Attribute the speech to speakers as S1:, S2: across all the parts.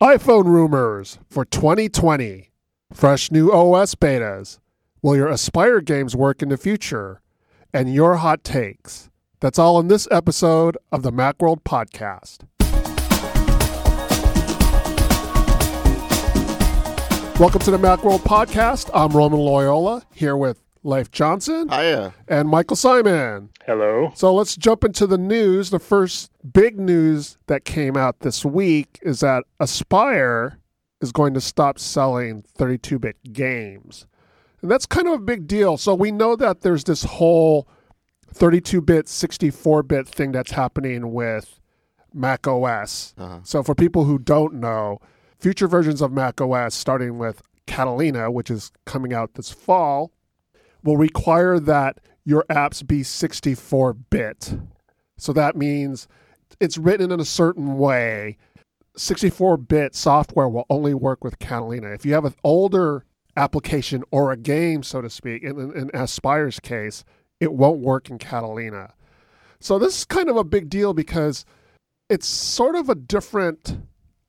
S1: iPhone rumors for 2020. Fresh new OS betas. Will your Aspyr games work in the future? And your hot takes. That's all in this episode of the Macworld Podcast. Welcome to the Macworld Podcast. I'm Roman Loyola here with Leif Johnson
S2: Hiya.
S1: and Michael Simon.
S3: Hello.
S1: So let's jump into the news. The first big news that came out this week is that Aspyr is going to stop selling 32 bit games. And that's kind of a big deal. So we know that there's this whole 32 bit, 64 bit thing that's happening with Mac OS.
S2: Uh-huh.
S1: So for people who don't know, future versions of Mac OS, starting with Catalina, which is coming out this fall, will require that your apps be 64 bit. So that means it's written in a certain way. 64 bit software will only work with Catalina. If you have an older application or a game, so to speak, in, in, in Aspyr's case, it won't work in Catalina. So this is kind of a big deal because it's sort of a different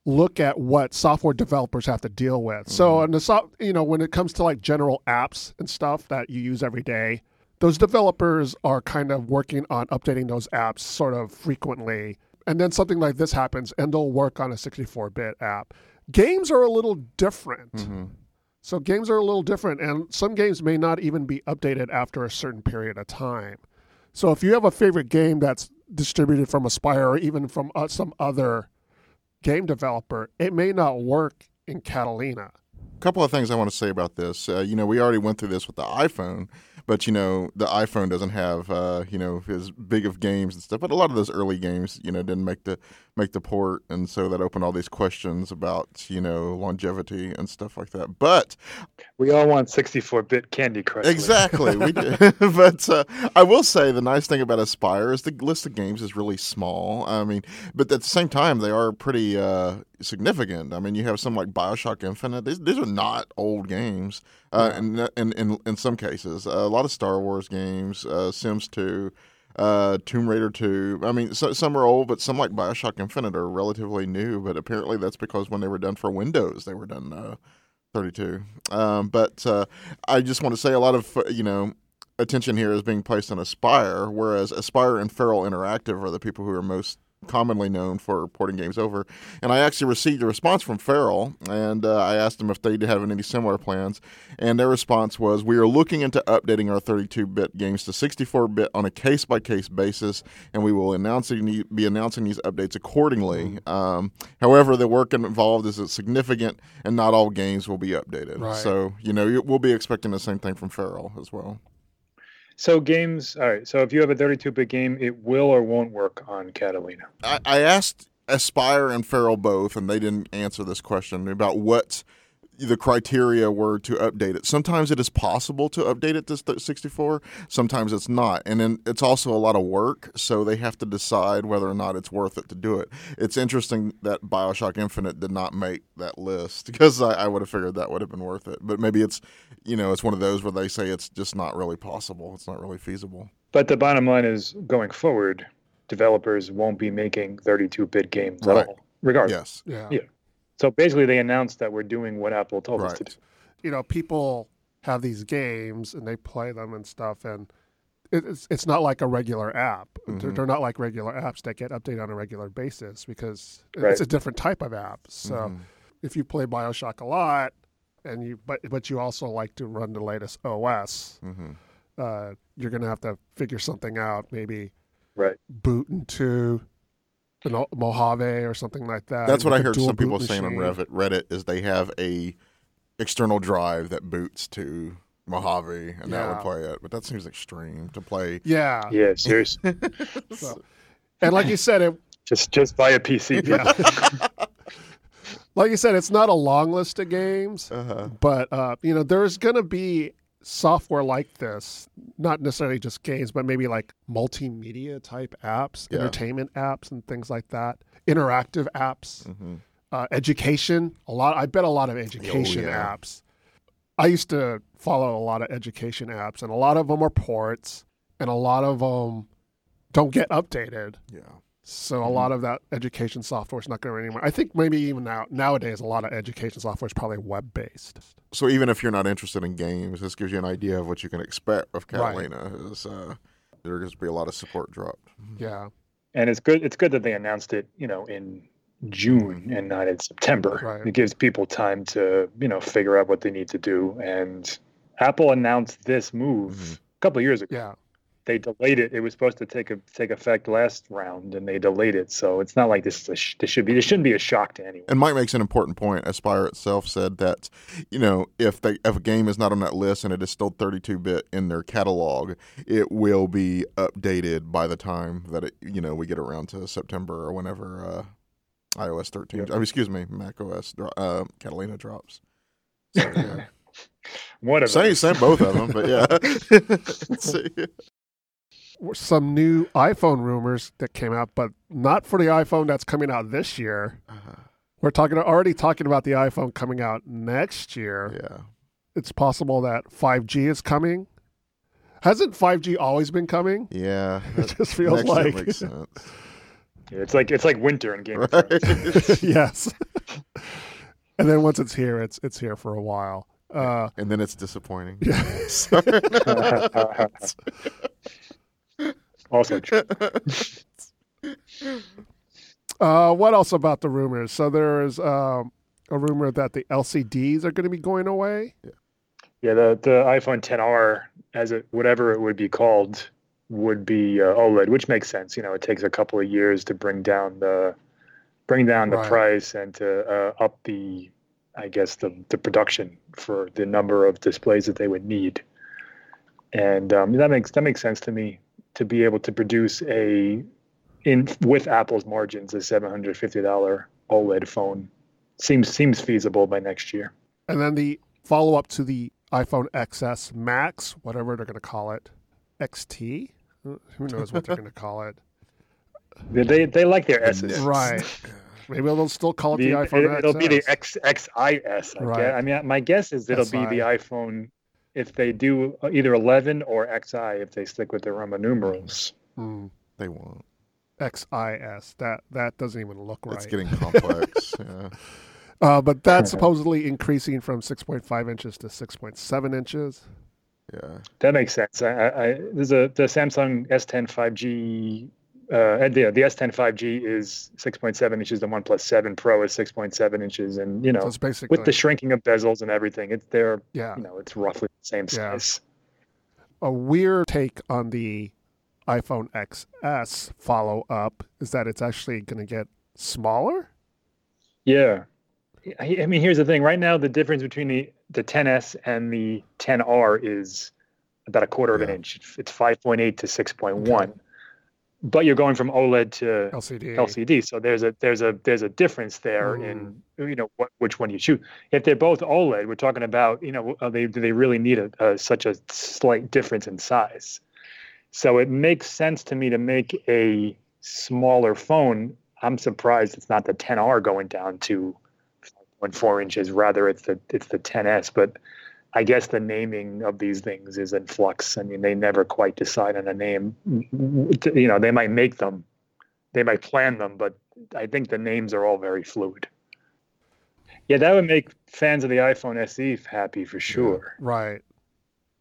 S1: look at what software developers have to deal with. So, in the so, you know, when it comes to like general apps and stuff that you use every day, those developers are kind of working on updating those apps sort of frequently. And then something like this happens, and they'll work on a 64-bit app. Games are a little different.
S2: Mm-hmm.
S1: So games are a little different, and some games may not even be updated after a certain period of time. So if you have a favorite game that's distributed from Aspyr or even from uh, some other game developer, it may not work in Catalina.
S2: A couple of things I want to say about this. Uh, you know, we already went through this with the iPhone, but you know, the iPhone doesn't have uh, you know as big of games and stuff. But a lot of those early games, you know, didn't make the make the port, and so that opened all these questions about you know longevity and stuff like that. But
S3: We all want 64-bit Candy Crush.
S2: Exactly, we do. but uh, I will say the nice thing about Aspyr is the list of games is really small. I mean, but at the same time, they are pretty uh, significant. I mean, you have some like Bioshock Infinite. These, these are not old games. Uh, in, in in in some cases, a lot of Star Wars games, uh, Sims Two. Uh, Tomb Raider 2. I mean, so, some are old, but some like Bioshock Infinite are relatively new. But apparently, that's because when they were done for Windows, they were done uh, 32. Um, but uh, I just want to say a lot of, uh, you know, attention here is being placed on Aspyr, whereas Aspyr and Feral Interactive are the people who are most commonly known for porting games over. And I actually received a response from Feral, and uh, I asked them if they have any similar plans. And their response was, "We are looking into updating our 32-bit games to 64-bit on a case-by-case basis, and we will announcing be announcing these updates accordingly. Um, however, the work involved is significant, and not all games will be updated.
S1: Right.
S2: So, you know, we'll be expecting the same thing from Feral as well."
S3: So games, all right. So if you have a 32-bit game, it will or won't work on Catalina.
S2: I, I asked Aspyr and Feral both, and they didn't answer this question about what the criteria were to update it. Sometimes it is possible to update it to 64, sometimes it's not. And then it's also a lot of work, so they have to decide whether or not it's worth it to do it. It's interesting that Bioshock Infinite did not make that list because I, I would have figured that would have been worth it. But maybe it's, you know, it's one of those where they say it's just not really possible, it's not really feasible.
S3: But the bottom line is, going forward, developers won't be making 32-bit games
S2: Right.
S3: at all, regardless.
S1: Yeah.
S3: Yeah. So basically, they announced that we're doing what Apple told us to do.
S1: You know, people have these games and they play them and stuff, and it's it's not like a regular app. They're,
S2: Mhm.
S1: they're not like regular apps that get updated on a regular basis because
S3: Right.
S1: it's a different type of app. So.
S2: Mhm.
S1: if you play Bioshock a lot, and you but but you also like to run the latest OS,
S2: Mhm.
S1: uh, you're gonna have to figure something out. Maybe
S3: Right.
S1: boot into an Mojave or something like that.
S2: That's what I
S1: Like a
S2: heard some people
S1: boot
S2: saying on. Reddit, Reddit is they have a external drive that boots to Mojave and that would play it. But that seems extreme to play.
S1: Yeah,
S3: Yeah, seriously.
S1: So- and like you said, it
S3: just just buy a PC.
S1: yeah. like you said, it's not a long list of games,
S2: Uh-huh.
S1: but uh, you know there's gonna be software like this, not necessarily just games, but maybe like multimedia type apps,
S2: Yeah.
S1: entertainment apps, and things like that, interactive apps,
S2: hmm
S1: uh, education. A lot, I bet a lot of education
S2: yeah.
S1: apps. I used to follow a lot of education apps, and a lot of them are ports, and a lot of them don't get updated.
S2: Yeah.
S1: So a
S3: Mhm.
S1: lot of that education software is not going to anymore. I think maybe even now nowadays a lot of education software is probably web based.
S2: So even if you're not interested in games, this gives you an idea of what you can expect of
S1: Right.
S2: Catalina. Is uh, there's going to be a lot of support dropped.
S1: Yeah,
S3: and it's good. It's good that they announced it, you know, in June and not in September.
S1: Right.
S3: It gives people time to, you know, figure out what they need to do. And Apple announced this move
S2: Mhm.
S3: a couple of years ago.
S1: yeah,
S3: They delayed it. It was supposed to take a, take effect last round, and they delayed it. So it's not like this is a sh- this should be this shouldn't be a shock to anyone.
S2: And Mike makes an important point. Aspyr itself said that, you know, if they if a game is not on that list and it is still 32 bit in their catalog, it will be updated by the time that it you know we get around to September or whenever uh, iOS 13.
S3: Yep.
S2: I mean, excuse me, Mac OS uh, Catalina drops. So, yeah.
S3: One of
S2: same,
S3: them.
S2: same both of them, but yeah. See.
S1: Some new iPhone rumors that came out, but not for the iPhone that's coming out this year.
S2: Uh,
S1: We're talking already talking about the iPhone coming out next year.
S2: yeah.
S1: It's possible that 5G is coming. Hasn't 5G always been coming?
S2: Yeah.
S1: It just feels
S2: Next year
S1: like
S2: makes sense.
S3: Yeah, it's like it's like winter in Game of Thrones.
S1: yes. and then once it's here, it's it's here for a while. Uh,
S2: and then it's disappointing.
S1: yeah.
S2: Sorry.
S3: also true.
S1: Uh, what else about the rumors? So there is um, a rumor that the LCDs are going to be going away.
S3: Yeah, the the iPhone 10R, as it whatever it would be called, would be uh, OLED, which makes sense. You know, it takes a couple of years to bring down the bring down the
S1: Right.
S3: price and to uh, up the, I guess the the production for the number of displays that they would need. And um, that makes that makes sense to me to be able to produce a in with Apple's margins a seven hundred fifty dollar OLED phone seems seems feasible by next year.
S1: And then the follow up to the iPhone XS Max, whatever they're going to call it, XT. Who knows what they're going to call it?
S3: They they, they like their
S2: The
S3: S's.
S1: Right. Maybe they'll still call it the,
S3: The-
S1: iPhone
S3: it, will be the
S1: XS.
S3: X XIS. I,
S1: Right.
S3: guess. I mean, my guess is it'll be the iPhone if they do either 11 or XI if they stick with the Roman numerals.
S1: Hmm.
S2: They won't.
S1: XIS. That that doesn't even look right.
S2: It's getting complex. yeah.
S1: uh, but that's supposedly increasing from 6.5 inches to 6.7 inches.
S2: Yeah.
S3: That makes sense. I, I, I there's a the Samsung S10 5G. Uh, and the the S10 5G is 6.7 inches. The OnePlus 7 Pro is 6.7 inches, and you know,
S1: So
S3: with the shrinking of bezels and everything, it's there.
S1: yeah.
S3: You know, it's roughly the same
S1: Yeah.
S3: size.
S1: A weird take on the iPhone XS follow up is that it's actually going to get smaller.
S3: Yeah. I, I mean, here's the thing. Right now, the difference between the, the 10S and the 10R is about a quarter of an inch. It's 5.8 to 6.1.
S1: Okay.
S3: But you're going from OLED to
S1: LCD.
S3: LCD, so there's a there's a there's a difference there in mm. you know what which one you choose. If they're both OLED, we're talking about you know are they do they really need a, a such a slight difference in size? So it makes sense to me to make a smaller phone. I'm surprised it's not the 10R going down to 5.4 inches. Rather, it's the it's the 10S. But I guess the naming of these things is in flux. I mean, they never quite decide on a name. You know, they might make them, they might plan them, but I think the names are all very fluid. Yeah, that would make fans of the iPhone SE happy for sure.
S1: Right.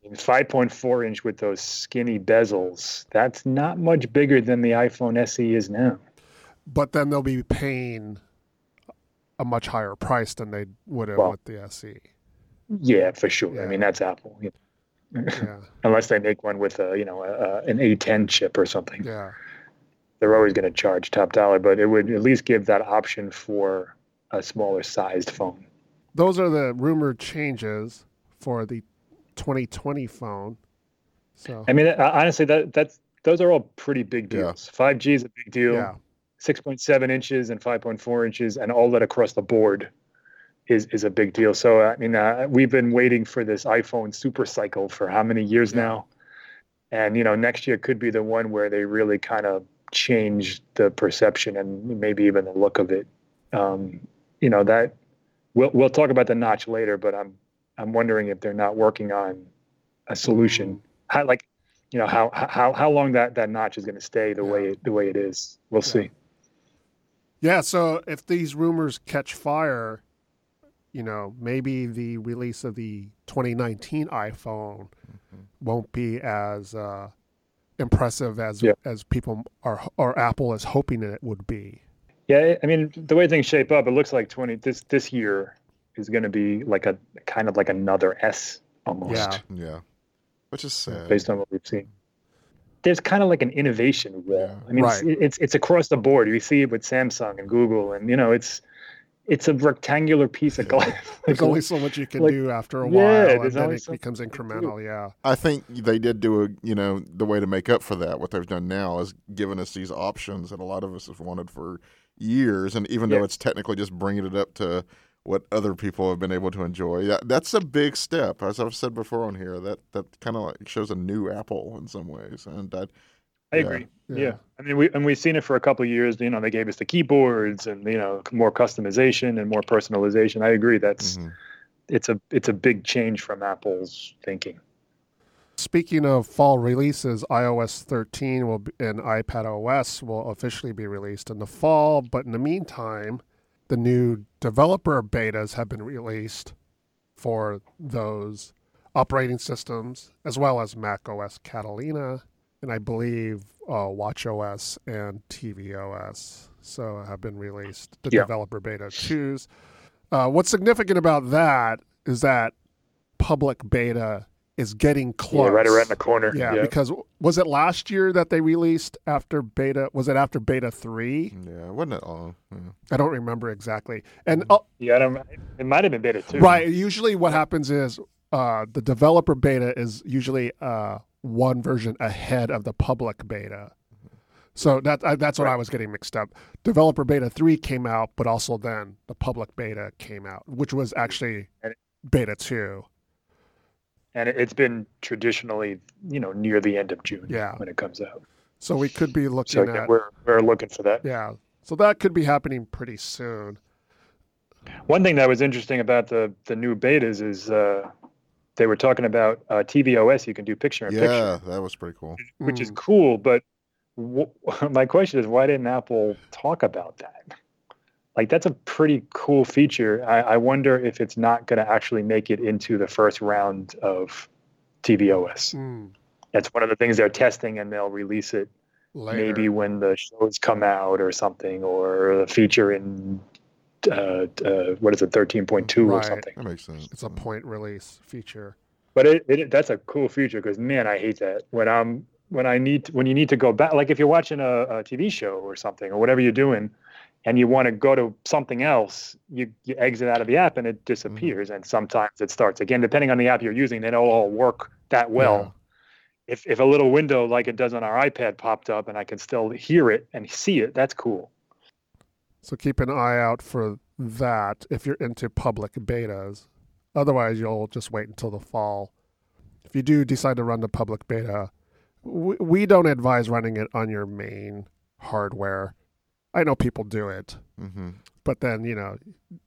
S3: I mean, 5.4 inch with those skinny bezels, that's not much bigger than the iPhone SE is now.
S1: But then they'll be paying a much higher price than they would have
S3: Well.
S1: with the SE.
S3: Yeah, for sure. I mean, that's Apple. you know.
S1: Yeah.
S3: Unless they make one with a, you know, a, a, an A10 chip or something.
S1: Yeah.
S3: they're always going to charge top dollar, but it would at least give that option for a smaller sized phone.
S1: Those are the rumored changes for the 2020 phone. So
S3: I mean, uh, honestly, that that's those are all pretty big
S2: Yeah.
S3: deals. 5G is a big deal.
S1: yeah.
S3: 6.7 inches and 5.4 inches and all that across the board is is a big deal. So I mean, uh, we've been waiting for this iPhone super cycle for how many years
S1: Yeah.
S3: now? And you know, next year could be the one where they really kind of change the perception and maybe even the look of it. Um, you know that we'll we'll talk about the notch later, but I'm I'm wondering if they're not working on a solution. How like you know how how how long that that notch is going to stay the way it, the way it is. We'll
S1: Yeah.
S3: see.
S1: Yeah, so if these rumors catch fire, you know, maybe the release of the 2019 iPhone
S2: Mm-hmm.
S1: won't be as uh, impressive as
S3: Yeah.
S1: as people are or Apple is hoping it would be.
S3: Yeah, I mean, the way things shape up, it looks like 20 this this year is going to be like a kind of like another S almost
S1: Yeah.
S2: Yeah, which is sad.
S3: based on what we've seen. There's kind of like an innovation wall.
S2: Yeah.
S3: I mean,
S1: Right.
S3: it's, it's it's across the board. You see it with Samsung and Google, and you know, it's it's a rectangular piece of glass.
S1: There's only so much you can
S3: like-
S1: do after a
S3: yeah,
S1: while, and then it becomes
S3: you can do.
S1: incremental. Yeah,
S2: I think they did do a, you know, the way to make up for that, what they've done now is given us these options that a lot of us have wanted for years. And even
S3: Yeah.
S2: though it's technically just bringing it up to what other people have been able to enjoy, that, that's a big step. As I've said before on here, that, that kind of like shows a new Apple in some ways. And that,
S3: I agree.
S1: Yeah.
S3: Yeah. I mean, we and we've seen it for a couple of years. You know, they gave us the keyboards and you know more customization and more personalization. I agree. That's
S2: mhm.
S3: it's a it's a big change from Apple's thinking.
S1: Speaking of fall releases, iOS 13 will be, and iPad OS will officially be released in the fall. But in the meantime, the new developer betas have been released for those operating systems, as well as Mac OS Catalina, and I believe uh, WatchOS and TV OS. So have been released. The
S3: Yeah.
S1: developer beta twos. Uh, what's significant about that is that public beta is getting close.
S3: Yeah, right around the corner.
S1: Yeah, because was it last year that they released after beta? Was it after beta three?
S2: yeah, wasn't it all? Yeah.
S1: I don't remember exactly. And uh,
S3: yeah. I don't. It might have been beta two.
S1: right, usually what happens is uh, the developer beta is usually uh, one version ahead of the public beta. So that I, that's what I was getting mixed up. Developer beta three came out, but also then the public beta came out, which was actually
S3: it-
S1: beta two.
S3: And it- it's been traditionally, you know, near the end of June.
S1: Yeah.
S3: When it comes out.
S1: So we could be looking
S3: So yeah,
S1: at
S3: we're we're looking for that.
S1: yeah. So that could be happening pretty soon.
S3: One thing that was interesting about the the new betas is uh, they were talking about uh, tvOS. You can do picture in picture.
S2: Yeah, that was pretty cool.
S3: which is
S1: Mm.
S3: cool. But w- my question is, why didn't Apple talk about that? Like, that's a pretty cool feature. I, I wonder if it's not going to actually make it into the first round of tvOS.
S1: Mm,
S3: That's one of the things they're testing, and they'll release it
S1: later.
S3: maybe when the shows come out or something, or a feature in uh, uh, what is it, thirteen point two or something.
S2: That makes sense.
S1: it's a point release feature.
S3: But it, it that's a cool feature because man, I hate that when I'm when I need when you need to go back. Like if you're watching a, a TV show or something or whatever you're doing, and you want to go to something else, you you exit out of the app and it disappears. And sometimes it starts again, depending on the app you're using. They don't all work that well. If if a little window like it does on our iPad popped up and I can still hear it and see it, that's cool.
S1: So keep an eye out for that if you're into public betas. Otherwise, you'll just wait until the fall. If you do decide to run the public beta, we, we don't advise running it on your main hardware. I know people do it,
S2: Mm-hmm.
S1: but then, you know,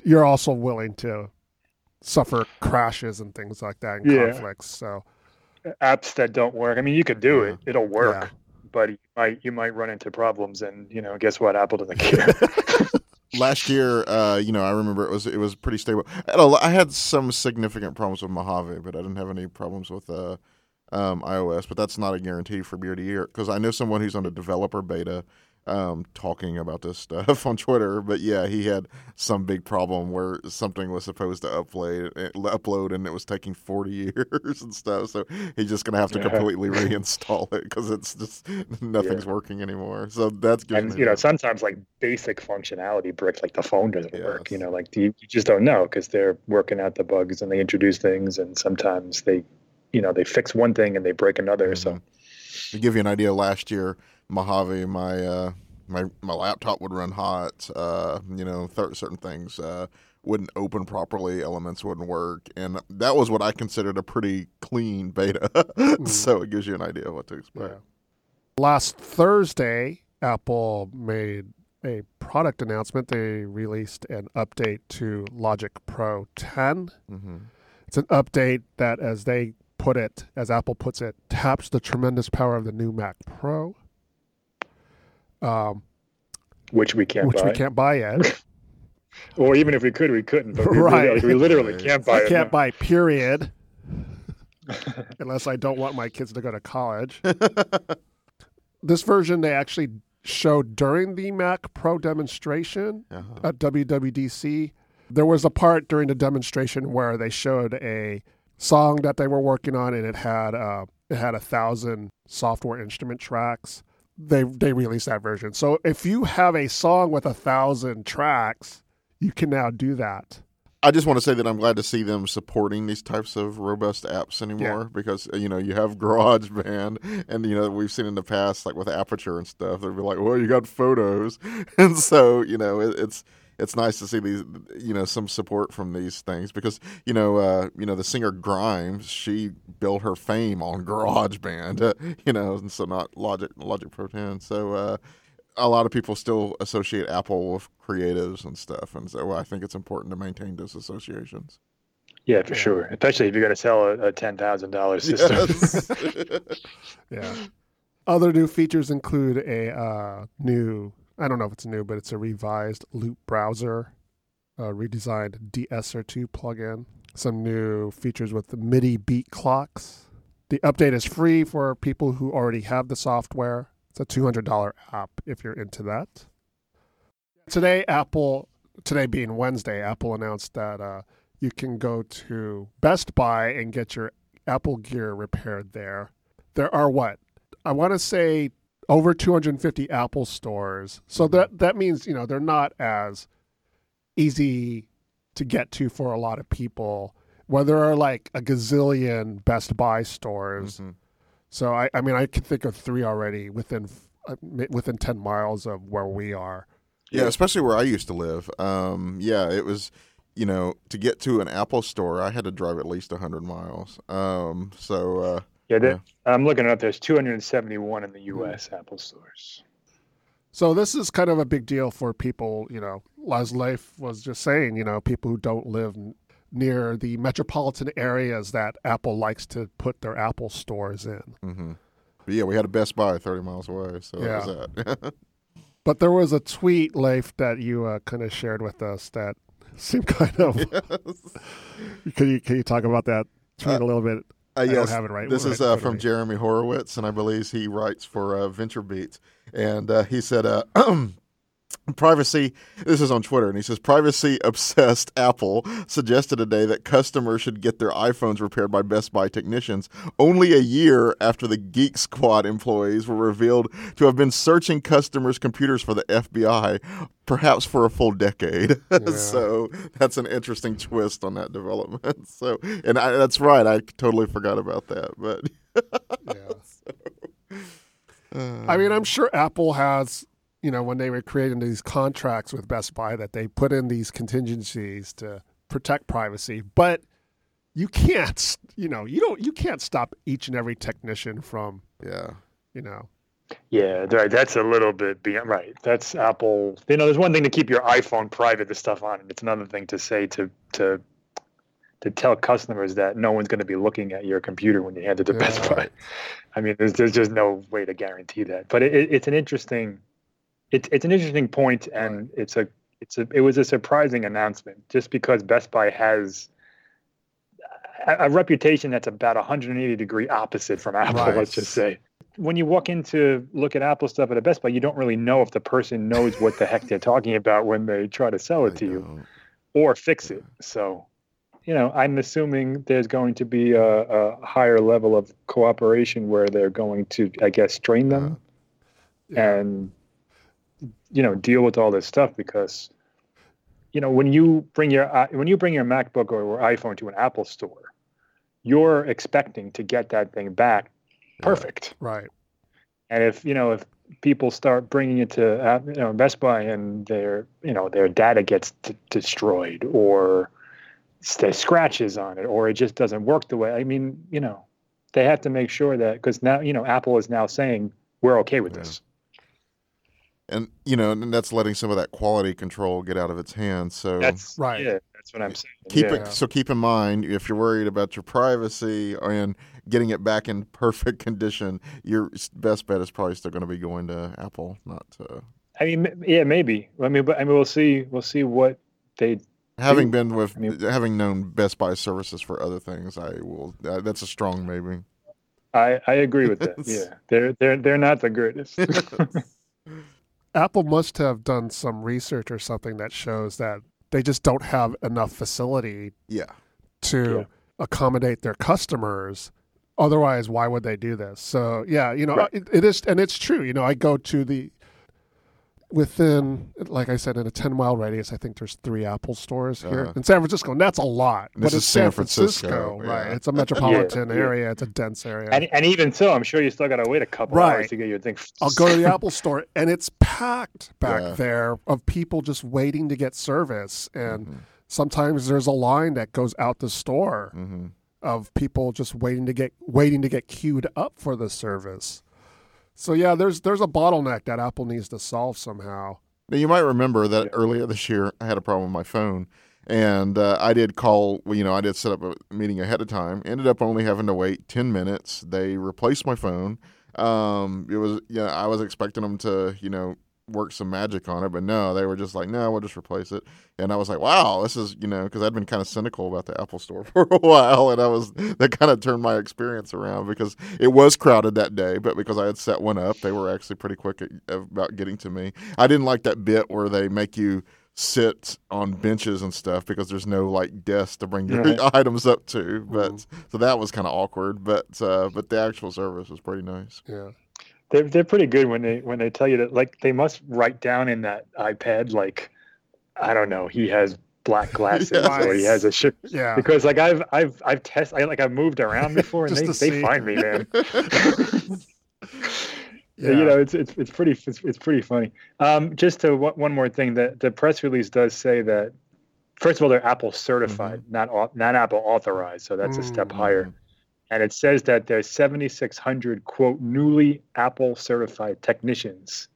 S1: you're also willing to suffer crashes and things like that and
S3: Yeah.
S1: conflicts. So,
S3: Apps that don't work. I mean, you could do
S2: Yeah.
S3: it; it'll work.
S1: Yeah.
S3: But you might you might run into problems, and you know, guess what? Apple doesn't care.
S2: last year, uh, you know, I remember it was it was pretty stable. I had, a lo- I had some significant problems with Mojave, but I didn't have any problems with uh, um, iOS. But that's not a guarantee from year to year because I know someone who's on a developer beta um, talking about this stuff on Twitter. But yeah, he had some big problem where something was supposed to upload upload and it was taking forty years and stuff. So he's just gonna have to
S3: Yeah.
S2: completely reinstall it because it's just nothing's working anymore. So that's good.
S3: and you know sometimes like basic functionality bricks like the phone doesn't work you know like you, you just don't know because they're working out the bugs and they introduce things and sometimes they you know they fix one thing and they break another so
S2: Mhm. To give you an idea, last year Mojave, my uh, my my laptop would run hot. Uh, you know, th- certain things uh, wouldn't open properly. Elements wouldn't work, and that was what I considered a pretty clean beta. so it gives you an idea of what to expect.
S1: Yeah. Last Thursday, Apple made a product announcement. They released an update to Logic Pro 10.
S2: hmm
S1: It's an update that, as they put it, as Apple puts it, taps the tremendous power of the new Mac Pro. Um,
S3: which we can't
S1: which
S3: buy.
S1: we can't buy yet.
S3: Or even if we could, we couldn't. But we,
S1: Right.
S3: like, we literally can't buy
S1: I
S3: it.
S1: can't
S3: no.
S1: buy period unless I don't want my kids to go to college. this version they actually showed during the Mac Pro demonstration
S2: Uh-huh.
S1: at WWDC. There was a part during the demonstration where they showed a song that they were working on, and it had uh, it had a thousand software instrument tracks. They they released that version. So if you have a song with a thousand tracks, you can now do that.
S2: I just want to say that I'm glad to see them supporting these types of robust apps anymore because uh, you know you have GarageBand and you know we've seen in the past like with Aperture and stuff they'd be like, well, you got photos, and so you know it, it's it's nice to see these you know some support from these things because you know uh, you know the singer Grimes she built her fame on GarageBand, uh, you know, and so not Logic Logic Pro 10, so. Uh, a lot of people still associate Apple with creatives and stuff, and so I think it's important to maintain those associations.
S3: Yeah, for
S1: Yeah.
S3: sure. Especially if you're going to sell a, a ten thousand dollars system.
S2: Yes.
S1: Yeah. Other new features include a uh, new, I don't know if it's new, but it's a revised Loop browser, a redesigned DeEsser 2 plugin, some new features with the MIDI beat clocks. The update is free for people who already have the software. It's a $200 app if you're into that. Today, Apple, today being Wednesday, Apple announced that uh, you can go to Best Buy and get your Apple Gear repaired there. There are what? I want to say over 250 Apple stores. So that that means, you know, they're not as easy to get to for a lot of people. Where there are like a gazillion Best Buy stores.
S2: Mhm.
S1: So I, I mean, I can think of three already within uh, within 10 miles of where we are.
S2: Yeah, especially where I used to live. Um, yeah, it was, you know, to get to an Apple store, I had to drive at least 100 miles. Um, so, uh,
S3: Yeah, there, I'm looking it up. There's 271 in the U.S. Apple stores.
S1: So this is kind of a big deal for people, you know, as Leif was just saying, you know, people who don't live near the metropolitan areas that Apple likes to put their Apple stores in.
S2: mhm. but yeah, we had a Best Buy 30 miles away. So
S1: Yeah.
S2: that was that.
S1: But there was a tweet, Leif, that you uh, kind of shared with us that seemed kind of. Can you can you talk about that tweet a little bit?
S2: Uh,
S1: I
S2: yes,
S1: have it right.
S2: This
S1: right
S2: is uh, from. Jeremy Horwitz, and I believe he writes for uh, Venture Beats. And uh, he said, uh, privacy, this is on Twitter, and he says, privacy obsessed Apple suggested today that customers should get their iPhones repaired by Best Buy technicians only a year after the Geek Squad employees were revealed to have been searching customers' computers for the FBI, perhaps for a full decade. so that's an interesting twist on that development. So, and I, that's right, I totally forgot about that. But
S1: Yeah. I mean, I'm sure Apple has, you know, when they were creating these contracts with Best Buy, that they put in these contingencies to protect privacy. But you can't, you know, you don't, you can't stop each and every technician from,
S2: yeah.
S1: you know,
S3: Yeah, right. That's a little bit beyond right. That's Apple. You know, there's one thing to keep your iPhone private, the stuff on it. It's another thing to say to to to tell customers that no one's going to be looking at your computer when you hand it to Best Buy. I mean, there's there's just no way to guarantee that. But it, it, it's an interesting, it's it's an interesting point, and it's a it's a it was a surprising announcement just because Best Buy has. A, a reputation that's about 180 degree opposite from Apple,
S1: Right.
S3: let's just say when you walk in to look at Apple stuff at a Best Buy, you don't really know if the person knows what the heck they're talking about when they try to sell it
S2: I
S3: to you or fix it. So, you know, I'm assuming there's going to be a, a higher level of cooperation where they're going to, I guess, train them
S1: yeah.
S3: and, you know, deal with all this stuff because, you know, when you bring your i- when you bring your MacBook or iPhone to an Apple store, you're expecting to get that thing back perfect.
S1: right.
S3: And if you know if people start bringing it to uh, you know Best Buy and their you know their data gets d- destroyed or there's scratches on it or it just doesn't work the way I mean you know they have to make sure that because now you know Apple is now saying we're okay with
S2: Yeah.
S3: this.
S2: And you know, and that's letting some of that quality control get out of its hands. So
S3: That's
S1: Right.
S3: Yeah, that's what I'm saying.
S2: keep
S3: yeah.
S2: it. So keep in mind, if you're worried about your privacy and getting it back in perfect condition, your best bet is probably still going to be going to Apple, not to.
S3: I mean, yeah, maybe. I mean, but I mean, we'll see. We'll see what they.
S2: Having
S3: Ooh,
S2: been with,
S3: I mean-
S2: having known Best Buy services for other things, I will. Uh, that's a strong maybe.
S3: I I agree with that. Yeah, they're they're they're not the greatest.
S1: Apple must have done some research or something that shows that they just don't have enough facility
S2: Yeah.
S1: to
S3: Yeah.
S1: accommodate their customers. Otherwise, why would they do this? So, yeah, you know,
S3: Right.
S1: it, it is, and it's true. You know, I go to the within, like I said, in a ten mile radius. I think there's three Apple stores here
S2: Uh-huh.
S1: in San Francisco, and that's a lot.
S2: This
S1: but
S2: is
S1: it's San Francisco,
S2: Francisco,
S1: right?
S2: yeah.
S1: It's a metropolitan
S3: Yeah.
S1: area. It's a dense area.
S3: and and even so, I'm sure you still got to wait a couple
S1: Right.
S3: hours to get your thing.
S1: I'll go to the Apple store and it's packed back there of people just waiting to get service. And
S2: Mhm.
S1: sometimes there's a line that goes out the store
S2: hmm
S1: of people just waiting to get waiting to get queued up for the service. So yeah, there's there's a bottleneck that Apple needs to solve somehow.
S2: Now, you might remember that
S3: Yeah.
S2: earlier this year, I had a problem with my phone, and uh, I did call. You know, I did set up a meeting ahead of time. Ended up only having to wait ten minutes. They replaced my phone. Um, it was yeah, I was expecting them to you know work some magic on it, but no, they were just like, no, we'll just replace it. And I was like, wow, this is you know because I'd been kind of cynical about the Apple Store for a while, and I was that kind of turned my experience around because it was crowded that day, but because I had set one up, they were actually pretty quick at, about getting to me. I didn't like that bit where they make you sit on benches and stuff because there's no like desk to bring your
S3: Right.
S2: items up to. But so that was kind of awkward. But uh, but the actual service was pretty nice.
S1: Yeah.
S3: They're they're pretty good when they when they tell you that like they must write down in that iPad like I don't know he has black glasses or he has a shirt.
S1: Yeah.
S3: because like I've I've I've test I like I've moved around before and they, they find me man.
S1: Yeah.
S3: you know it's it's it's pretty it's, it's pretty funny. Um just to one one more thing that the press release does say that first of all they're Apple certified not au- not Apple authorized so that's a step
S1: Mm.
S3: higher and it says that there's 7600 quote newly apple certified technicians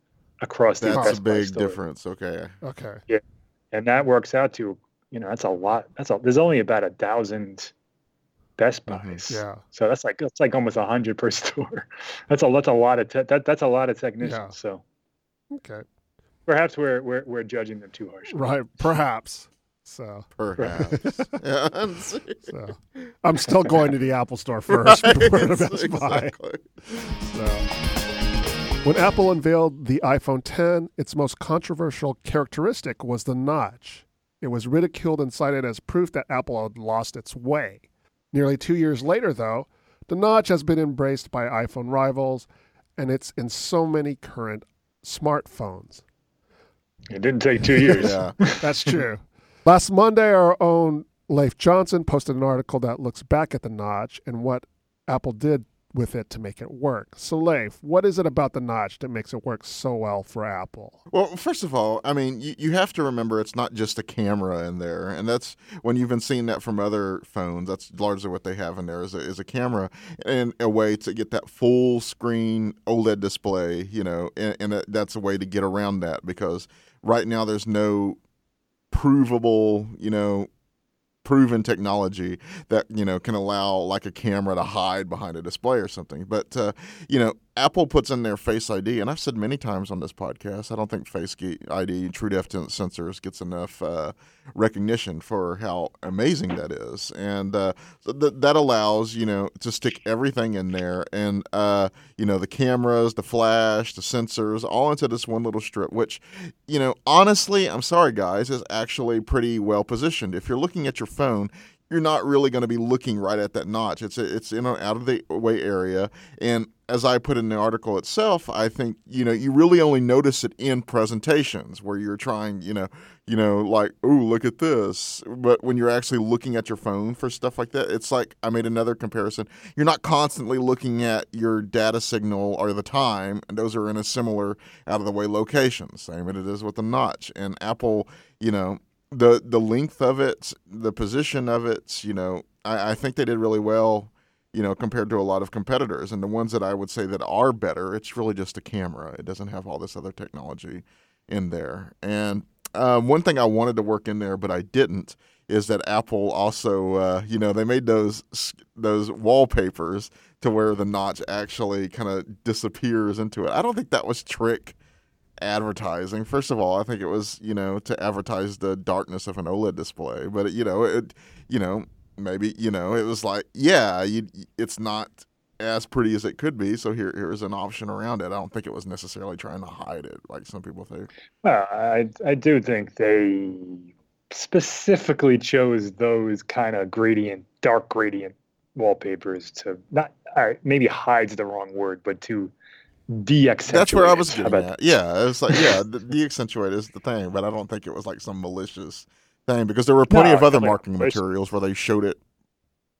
S3: across the best.
S2: That's a
S3: Buy
S2: big
S3: store.
S2: difference. Okay.
S1: Okay. Yeah.
S3: And that works out to you know that's a lot that's a there's only about a thousand best
S2: Mhm.
S3: buys
S1: Yeah.
S3: so that's like that's like almost a hundred per store that's a that's a lot of te- that that's a lot of technicians
S1: Yeah.
S3: so
S1: Okay.
S3: perhaps we're, we're we're judging them too harshly
S1: Right. Perhaps. So,
S2: Perhaps. yeah.
S1: so I'm still going to the Apple store first before the
S2: Right,
S1: Best Buy.
S2: exactly.
S1: So. When Apple unveiled the iPhone 10, its most controversial characteristic was the notch. It was ridiculed and cited as proof that Apple had lost its way. Nearly two years later, though, the notch has been embraced by iPhone rivals, and it's in so many current smartphones.
S3: it didn't take two years
S2: Yeah.
S1: That's true. Last Monday, our own Leif Johnson posted an article that looks back at the notch and what Apple did with it to make it work. So, Leif, what is it about the notch that makes it work so well for Apple?
S2: Well, first of all, I mean, you, you have to remember it's not just a camera in there, and that's when you've been seeing that from other phones. That's largely what they have in there is a, is a camera and a way to get that full screen OLED display. You know, and, and uh, that's a way to get around that because right now there's no provable, you know, proven technology that you know can allow like a camera to hide behind a display or something. But uh, you know, Apple puts in their Face ID, and I've said many times on this podcast, I don't think Face ID, True Depth sensors, gets enough uh, recognition for how amazing that is, and uh, th- that allows you know to stick everything in there, and uh, you know the cameras, the flash, the sensors, all into this one little strip, which you know honestly, I'm sorry guys, is actually pretty well positioned. If you're looking at your phone, you're not really going to be looking right at that notch. It's it's in an out of the way area, and as I put in the article itself, I think you know you really only notice it in presentations where you're trying, you know, you know, like oh look at this. But when you're actually looking at your phone for stuff like that, it's like I made another comparison. You're not constantly looking at your data signal or the time, and those are in a similar out of the way location. Same as it is with the notch. And Apple, you know, the the length of it, the position of it, you know, I, I think they did really well, you know, compared to a lot of competitors. And the ones that I would say that are better, it's really just a camera. It doesn't have all this other technology in there. And um, one thing I wanted to work in there, but I didn't, is that Apple also, uh, you know, they made those those wallpapers to where the notch actually kind of disappears into it. I don't think that was trick advertising. First of all, I think it was you know to advertise the darkness of an OLED display, but you know it, you know maybe you know it was like yeah, you, it's not as pretty as it could be. So here here's an option around it. I don't think it was necessarily trying to hide it like some people think.
S3: Well, I I do think they specifically chose those kind of gradient, dark gradient wallpapers to not all right, maybe hides the wrong word, but to de-accentuate.
S2: That's where I was getting
S3: about
S2: at. Yeah, it's like yeah, the de-accentuate is the thing, but I don't think it was like some malicious thing because there were plenty
S3: No,
S2: of other
S3: definitely not
S2: marketing materials where they showed it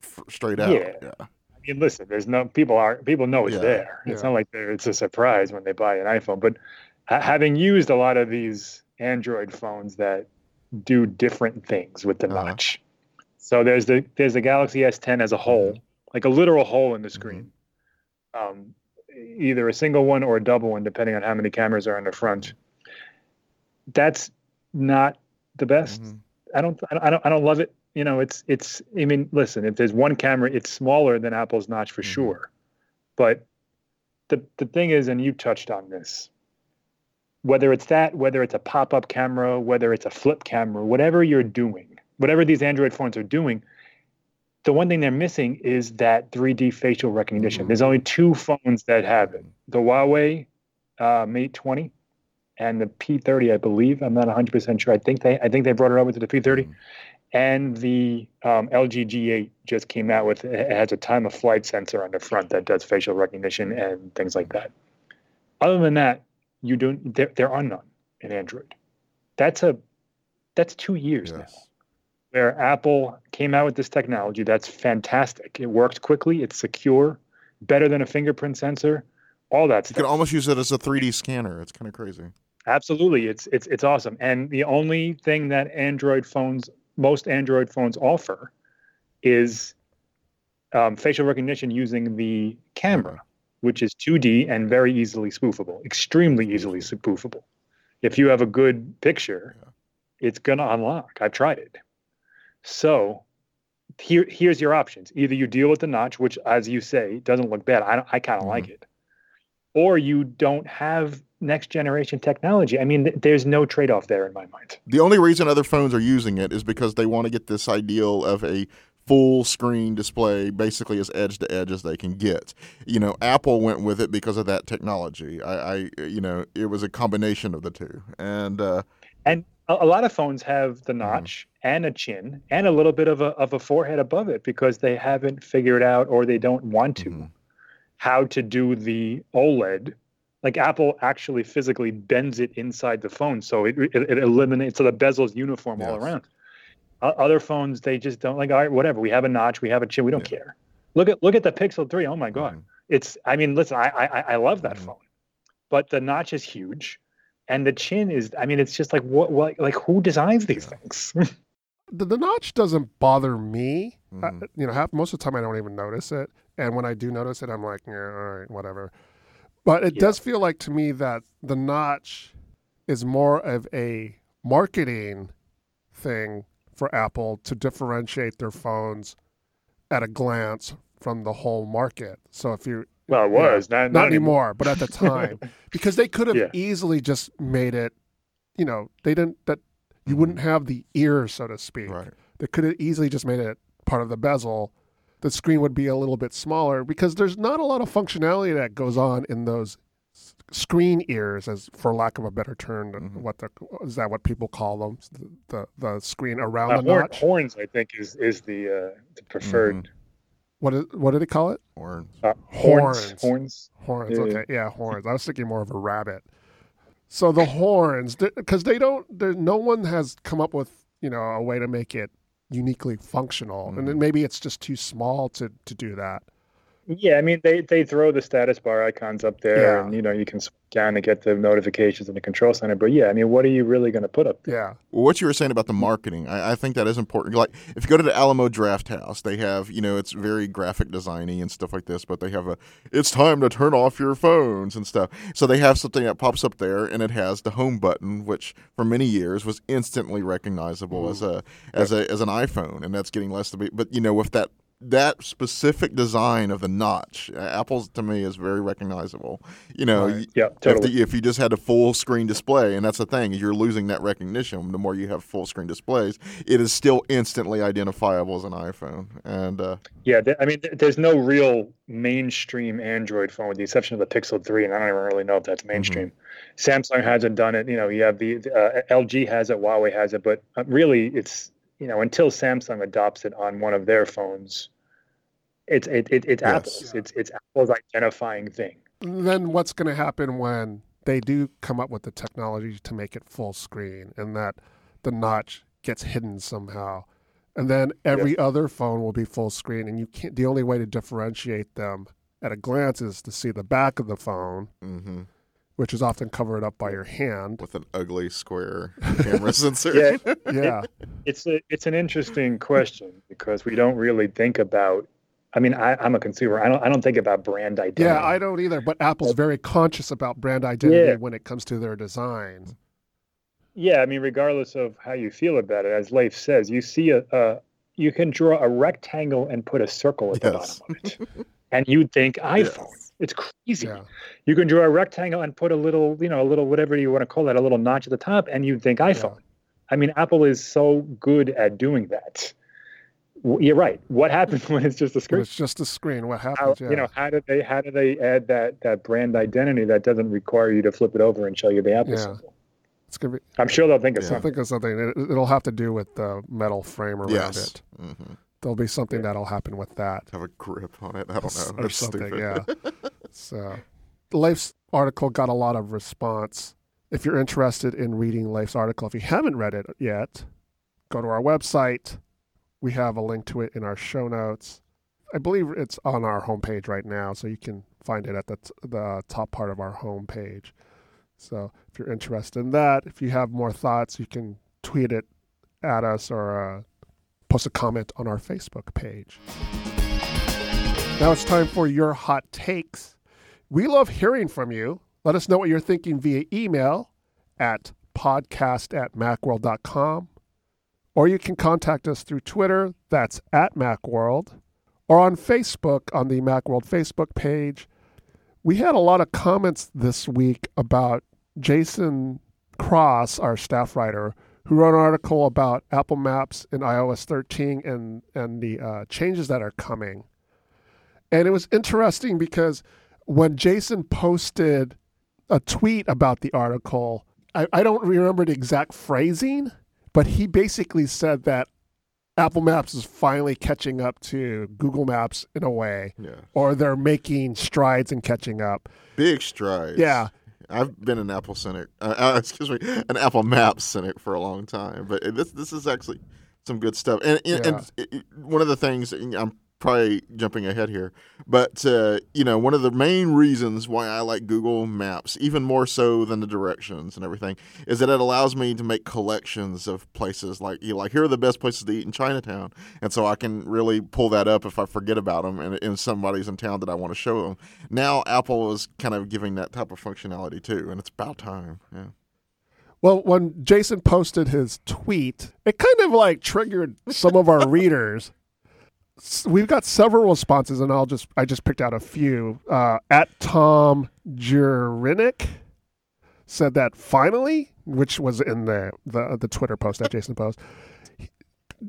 S2: f- straight out.
S3: Yeah.
S2: yeah.
S3: I mean, listen, there's no people are people know it's
S2: Yeah,
S3: there. It's
S1: yeah.
S3: not like it's a surprise when they buy an iPhone. But ha- having used a lot of these Android phones that do different things with the
S2: Uh-huh.
S3: notch, so there's the there's the Galaxy S10 as a whole,
S2: Mm-hmm.
S3: like a literal hole in the screen, um, either a single one or a double one, depending on how many cameras are in the front. That's not the best.
S2: Mhm.
S3: I don't, I don't, I don't, love it. You know, it's, it's. I mean, listen, if there's one camera, it's smaller than Apple's notch for
S2: Mhm.
S3: sure. But the the thing is, and you touched on this. Whether it's that, whether it's a pop-up camera, whether it's a flip camera, whatever you're doing, whatever these Android phones are doing, the one thing they're missing is that 3D facial recognition.
S2: Mhm.
S3: There's only two phones that have it: the Huawei uh, Mate 20 and the P30, I believe. I'm not 100 percent sure. I think they, I think they brought it over to the P30
S2: Mhm.
S3: and the um, LG G8 just came out with it has a time of flight sensor on the front that does facial recognition and things like that. Other than that, you don't. There, there are none in Android. That's a that's two years now
S2: Yes.
S3: Where Apple came out with this technology. That's fantastic. It works quickly. It's secure, better than a fingerprint sensor. All that
S2: You
S3: stuff.
S2: could almost use it as a 3D scanner. It's kind of crazy.
S3: Absolutely, it's it's it's awesome. And the only thing that Android phones, most Android phones offer, is um, facial recognition using the camera, which is 2D and very easily spoofable, extremely easily spoofable. If you have a good picture,
S2: Yeah.
S3: it's gonna unlock. I've tried it. So here here's your options. Either you deal with the notch, which, as you say, doesn't look bad. I I kind of like it, or you don't have next generation technology. I mean, th- there's no trade off there in my mind.
S2: The only reason other phones are using it is because they want to get this ideal of a full screen display basically as edge to edge as they can get. You know, Apple went with it because of that technology. I, I you know, it was a combination of the two. And uh,
S3: And a, lot of phones have the notch and a chin and a little bit of a of a forehead above it because they haven't figured out or they don't want to
S2: Mhm.
S3: how to do the OLED. Like Apple actually physically bends it inside the phone, so it it, it eliminates so the bezel's uniform all around. Other phones they just don't like. All right, whatever. We have a notch. We have a chin. We don't
S2: Yeah.
S3: care. Look at look at the Pixel Three. Oh my god,
S2: Mhm.
S3: it's. I mean, listen. I I I love that phone, but the notch is huge, and the chin is. I mean, it's just like what what like who designs these
S2: Yeah.
S3: things?
S1: The, the notch doesn't bother me. I-
S2: Mhm.
S1: you know, half, most of the time I don't even notice it, and when I do notice it, I'm like, yeah, all right, whatever. But it
S3: Yeah.
S1: does feel like to me that the notch is more of a marketing thing for Apple to differentiate their phones at a glance from the whole market. So if you
S3: well, it
S1: Yeah.
S3: was not
S1: not anymore, but at the time, because they could have
S3: Yeah.
S1: easily just made it, you know, they didn't that you wouldn't have the ear, so to speak.
S2: Right.
S1: They could have easily just made it part of the bezel. The screen would be a little bit smaller because there's not a lot of functionality that goes on in those screen ears, as for lack of a better term.
S2: Mhm.
S1: What the is that what people call them? The the, the screen around
S3: Uh,
S1: the
S3: horn,
S1: notch.
S3: horns, I think, is is the uh, the preferred
S1: What is, what did it call it?
S2: Or
S3: uh,
S1: Horns.
S3: horns. Horns.
S1: Horns.
S3: Yeah,
S1: okay, yeah, horns. I was thinking more of a rabbit. So the horns, because they don't, no one has come up with you know a way to make it uniquely functional, and then
S2: Mhm.
S1: maybe it's just too small to to do that.
S3: Yeah, I mean they they throw the status bar icons up there,
S1: Yeah.
S3: and you know you can swipe down to get the notifications in the control center. But yeah, I mean, what are you really going to put up there?
S1: Yeah,
S2: Well, what you were saying about the marketing, I, I think that is important. Like, if you go to the Alamo Drafthouse, they have, you know, it's very graphic designy and stuff like this, but they have a, it's time to turn off your phones and stuff. So they have something that pops up there, and it has the home button, which for many years was instantly recognizable mm-hmm. as a as a as an iPhone, and that's getting less to be. But you know, with that that specific design of the notch, Apple's to me is very recognizable. You know,
S3: Right. Yeah,
S2: if, the, if you just had a full screen display, and that's the thing, you're losing that recognition. The more you have full screen displays, it is still instantly identifiable as an iPhone. And uh,
S3: Yeah, th- I mean, th- there's no real mainstream Android phone with the exception of the Pixel 3, and I don't even really know if that's mainstream. Samsung hasn't done it. You know, you have the uh, LG has it, Huawei has it, but uh, really, it's you know until Samsung adopts it on one of their phones, it's it, it it's
S2: Yes.
S3: Apple's. It's it's Apple's identifying thing.
S1: then what's going to happen when they do come up with the technology to make it full screen and that the notch gets hidden somehow and then every other phone will be full screen and you can't the only way to differentiate them at a glance is to see the back of the phone
S2: hmm
S1: which is often covered up by your hand
S2: with an ugly square camera sensor.
S3: Yeah,
S1: yeah
S3: it's a it's an interesting question because we don't really think about. I mean, I, I'm a consumer. I don't I don't think about brand identity.
S1: yeah i don't either but apple's very conscious about brand identity
S3: Yeah.
S1: when it comes to their designs
S3: Yeah, I mean, regardless of how you feel about it, as Leif says, you see a, a you can draw a rectangle and put a circle at the bottom of it, and you'd think iPhone.
S2: Yes.
S3: It's crazy.
S1: yeah
S3: You can draw a rectangle and put a little, you know, a little whatever you want to call that, a little notch at the top, and you'd think iPhone. I mean, Apple is so good at doing that. You're right. What happens when it's just a
S1: but
S3: screen?
S1: it's just a screen what
S3: How,
S1: happens yeah
S3: You know, how do they how do they add that that brand identity that doesn't require you to flip it over and show you the Apple
S1: Yeah.
S3: symbol?
S1: it's gonna be
S3: I'm sure they'll think of
S2: Yeah.
S1: I
S3: something.
S1: think of something. It, it'll have to do with the metal frame around
S2: Yes.
S1: it.
S2: hmm
S1: There'll be something that'll happen with that
S2: Have a grip on it. I don't know.
S1: or something.
S2: stupid.
S1: Yeah. so, Leif's article got a lot of response. If you're interested in reading Leif's article, if you haven't read it yet, go to our website. We have a link to it in our show notes. I believe it's on our homepage right now, so you can find it at the t- the top part of our homepage. So if you're interested in that, if you have more thoughts, you can tweet it at us or uh, post a comment on our Facebook page. Now it's time for your hot takes. We love hearing from you. Let us know what you're thinking via email at podcast at macworld.com. Or you can contact us through Twitter, that's at Macworld, or on Facebook on the Macworld Facebook page. We had a lot of comments this week about Jason Cross, our staff writer, who wrote an article about Apple Maps in iOS 13 and, and the uh, changes that are coming. And it was interesting because when Jason posted a tweet about the article, I, I don't remember the exact phrasing, but he basically said that Apple Maps is finally catching up to Google Maps in a way,
S2: Yeah.
S1: or they're making strides in catching up.
S2: Big strides.
S1: Yeah.
S2: I've been an Apple cynic. Uh, uh, excuse me, an Apple Maps cynic for a long time. But this this is actually some good stuff. And and, and it- it- one of the things I'm probably jumping ahead here, but uh, you know, one of the main reasons why I like Google Maps, even more so than the directions and everything, is that it allows me to make collections of places. Like you know, like here are the best places to eat in Chinatown, and so I can really pull that up if I forget about them and, and somebody's in town that I want to show them. Now Apple is kind of giving that type of functionality too, and it's about time. Yeah.
S1: Well, when Jason posted his tweet, it kind of like triggered some of our readers. We've got several responses, and I'll just I just picked out a few. Uh, at Tom Jurinick said that finally, which was in the the, the Twitter post that Jason post.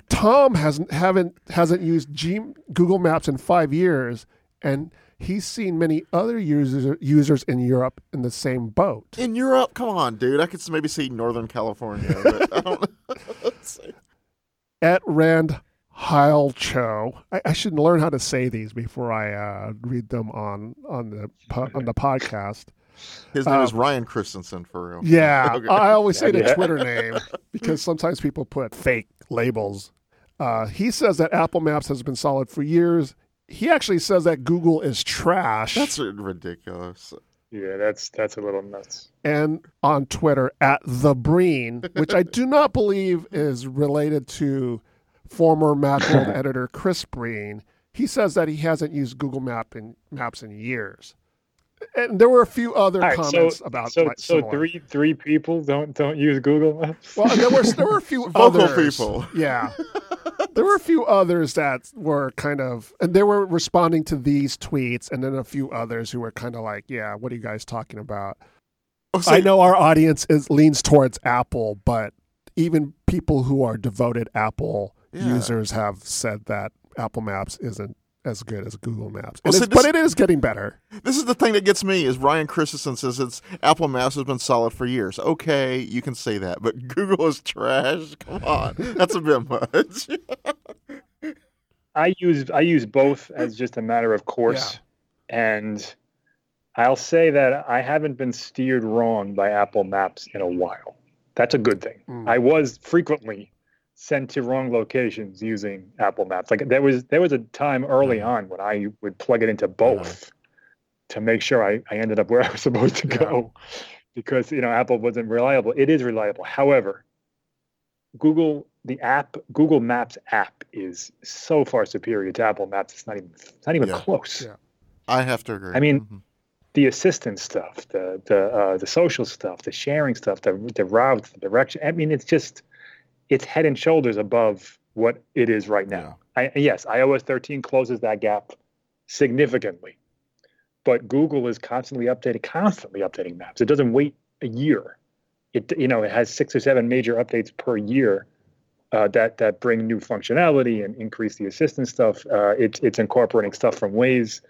S1: Tom hasn't haven't hasn't used G, Google Maps in five years, and he's seen many other users users in Europe in the same boat.
S2: In Europe, come on, dude. I could maybe see Northern California, but I don't. Let's see.
S1: at Rand Heilcho. I, I should learn how to say these before I uh, read them on on the po- on the podcast.
S2: His name is
S1: Um,
S2: Ryan Christensen for real.
S1: Yeah,
S2: Okay.
S1: I always say the
S3: Yeah.
S1: Twitter name because sometimes people put fake labels. Uh, he says that Apple Maps has been solid for years. He actually says that Google is trash.
S2: That's ridiculous.
S3: Yeah, that's that's a little nuts.
S1: and on Twitter at the Breen, which I do not believe is related to former Macworld editor Chris Breen. He says that he hasn't used Google Map in, Maps in years. And there were a few other
S3: right, so
S1: comments about
S3: so
S1: like,
S3: so
S1: similar.
S3: three three people don't don't use Google Maps.
S1: Well, there were there were a few
S2: Vocal
S1: others.
S2: people.
S1: Yeah, there were a few others that were kind of, and they were responding to these tweets, and then a few others who were kind of like, "Yeah, what are you guys talking about?"
S2: Oh, so-
S1: I know our audience is leans towards Apple, but even people who are devoted Apple
S2: Yeah.
S1: users have said that Apple Maps isn't as good as Google Maps.
S2: Well,
S1: It
S2: see, this-
S1: but it is getting better.
S2: This is the thing that gets me is Ryan Christensen says it's Apple Maps has been solid for years. Okay, you can say that, but Google is trash. Come on, that's a bit much.
S3: I use I use both as just a matter of course, and I'll say that I haven't been steered wrong by Apple Maps in a while. That's a good thing.
S1: Mm.
S3: I was frequently sent to wrong locations using Apple Maps. Like there was there was a time early on when I would plug it into both to make sure I, I ended up where I was supposed to
S1: Yeah.
S3: go because you know Apple wasn't reliable. It is reliable. However, Google the app Google Maps app is so far superior to Apple Maps. It's not even it's not even
S2: Yeah.
S3: close.
S1: Yeah.
S2: I have to agree.
S3: I mean,
S2: Mhm.
S3: the assistant stuff, the the uh, the social stuff, the sharing stuff, the the routes, the direction. I mean, it's just it's head and shoulders above what it is right now. I, yes, iOS 13 closes that gap significantly, but Google is constantly updating, constantly updating maps. It doesn't wait a year. It you know it has six or seven major updates per year uh, that that bring new functionality and increase the assistant stuff. Uh, it's it's incorporating stuff from Waze.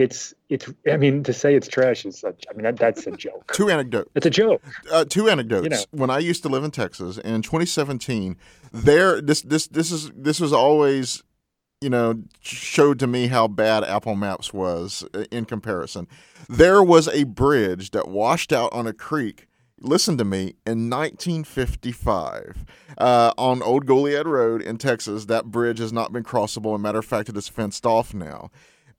S3: It's it's. I mean, to say it's trash is. Such, I mean, that, that's a joke.
S2: two anecdotes.
S3: It's a joke.
S2: uh, two anecdotes.
S3: You know.
S2: When I used to live in Texas in 2017, there this this this is this was always you know showed to me how bad Apple Maps was uh, in comparison. There was a bridge that washed out on a creek. Listen to me. In 1955, uh, on Old Goliad Road in Texas, that bridge has not been crossable. As a matter of fact, it is fenced off now.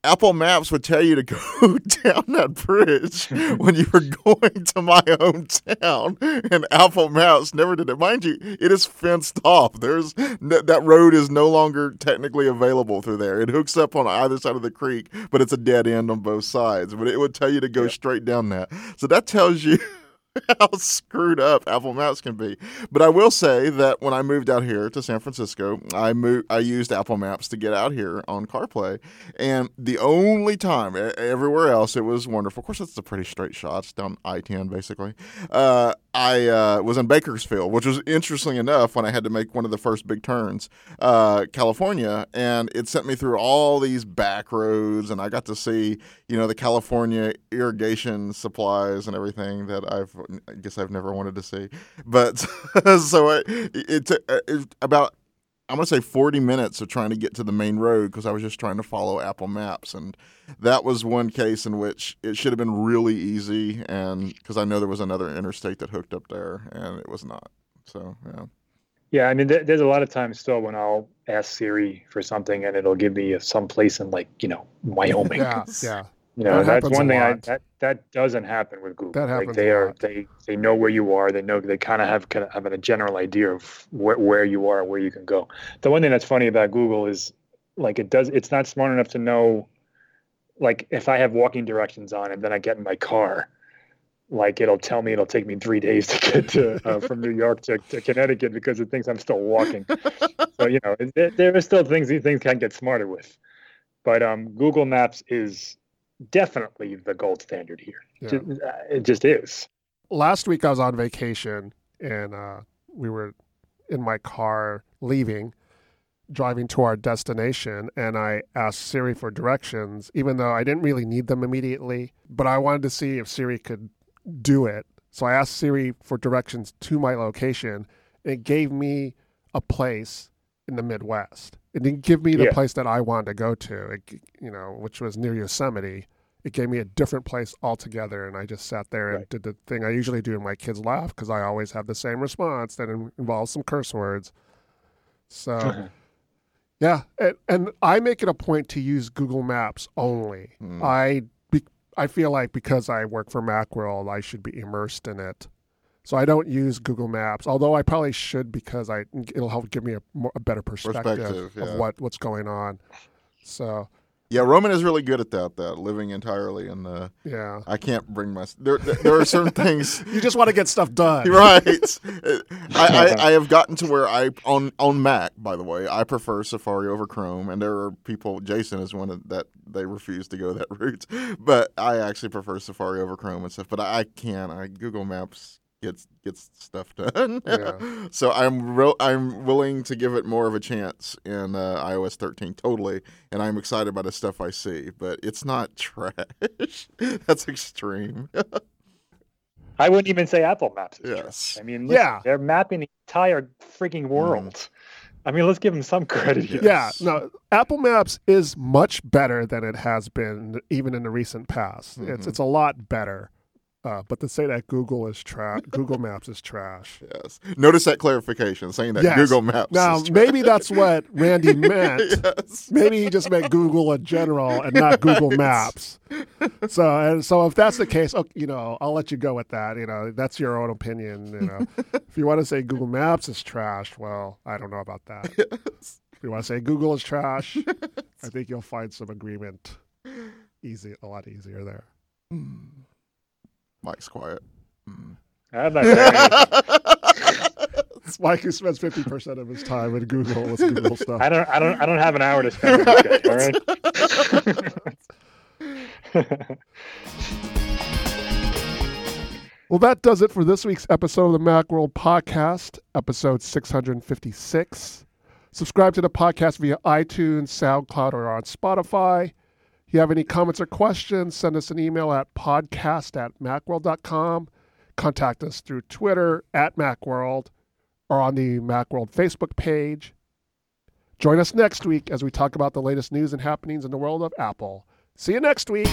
S2: Apple Maps would tell you to go down that bridge when you were going to my hometown, and Apple Maps never did it. Mind you, it is fenced off. There's that road is no longer technically available through there. It hooks up on either side of the creek, but it's a dead end on both sides. But it would tell you to go straight down that. So that tells you. how screwed up Apple Maps can be. But I will say that when I moved out here to San Francisco, I moved I used Apple Maps to get out here on CarPlay, and the only time everywhere else it was wonderful. Of course, it's a pretty straight shot. Down I-10 basically. Uh, I uh, was in Bakersfield, which was interesting enough when I had to make one of the first big turns, uh, California, and it sent me through all these back roads, and I got to see you know the California irrigation supplies and everything that I've I guess I've never wanted to see. But so it, it took uh, it, about I'm gonna say 40 minutes of trying to get to the main road because I was just trying to follow Apple Maps, and that was one case in which it should have been really easy, and because I know there was another interstate that hooked up there, and it was not. So yeah.
S3: Yeah, I mean, there, there's a lot of times still when I'll ask Siri for something and it'll give me some place in like you know Wyoming.
S1: Yeah, yeah.
S3: You know,
S1: That
S3: that's one thing I, that that doesn't happen with Google.
S1: That
S3: like they are
S1: lot.
S3: they they know where you are. They know they kind of have kind of having a general idea of where, where you are and where you can go. The one thing that's funny about Google is like it does it's not smart enough to know like if I have walking directions on and then I get in my car, like it'll tell me it'll take me three days to get to uh, from New York to, to Connecticut because it thinks I'm still walking. so you know there, there are still things these things can get smarter with, but um, Google Maps is definitely the gold standard here.
S1: Yeah.
S3: Uh, It just is.
S1: last week I was on vacation and uh, we were in my car leaving, driving to our destination, and I asked Siri for directions, even though I didn't really need them immediately. But I wanted to see if Siri could do it. So I asked Siri for directions to my location. And it gave me a place in the Midwest. It didn't give me the
S3: Yeah.
S1: place that I wanted to go to, it, you know, which was near Yosemite it gave me a different place altogether and i just sat there and
S3: Right.
S1: did the thing i usually do and my kids laugh because i always have the same response that involves some curse words so yeah and, and i make it a point to use google maps only
S2: Hmm.
S1: i be, i feel like because i work for macworld i should be immersed in it so i don't use google maps although i probably should because i it'll help give me a, more, a better perspective,
S2: Perspective, yeah.
S1: of what what's going on so
S2: Yeah, Roman is really good at that. That living entirely in the.
S1: Yeah.
S2: I can't bring my. There, there, there are certain things.
S1: You just want to get stuff done.
S2: right. I, I, I have gotten to where I on on Mac. By the way, I prefer Safari over Chrome, and there are people. Jason is one of that they refuse to go that route, but I actually prefer Safari over Chrome and stuff. But I, I can. I Google Maps gets gets stuff done.
S1: Yeah.
S2: so I'm real. I'm willing to give it more of a chance in uh, iOS 13 totally, and I'm excited by the stuff I see. But it's not trash. That's extreme.
S3: I wouldn't even say Apple Maps. Is
S2: Yes.
S3: trash. I mean, listen,
S1: Yeah.
S3: they're mapping the entire freaking world. I mean, let's give them some credit here.
S1: Yeah,
S2: Yes.
S1: no. Apple Maps is much better than it has been even in the recent past. It's
S2: Mhm.
S1: it's a lot better. Uh, but to say that Google is trash, Google Maps is trash.
S2: Yes. Notice that clarification, saying that
S1: Yes.
S2: Google Maps.
S1: Now
S2: is
S1: maybe that's what Randy meant.
S2: yes.
S1: Maybe he just meant Google in general and not Google Maps. So and so if that's the case, okay, you know, I'll let you go with that. You know, that's your own opinion. You know, if you want to say Google Maps is trash, well, I don't know about that.
S2: Yes.
S1: If you want to say Google is trash, I think you'll find some agreement. Easy, a lot easier there.
S2: Mm. Mike's quiet. Mm.
S3: I'm not saying.
S1: Mike who spends fifty percent of his time in Google with Google stuff.
S3: I don't. I don't. I don't have an hour to spend. Guy.
S1: Well, that does it for this week's episode of the Macworld Podcast, episode 656. Subscribe to the podcast via iTunes, SoundCloud, or on Spotify. If you have any comments or questions, send us an email at podcast at macworld.com. Contact us through Twitter at Macworld or on the Macworld Facebook page. Join us next week as we talk about the latest news and happenings in the world of Apple. See you next week.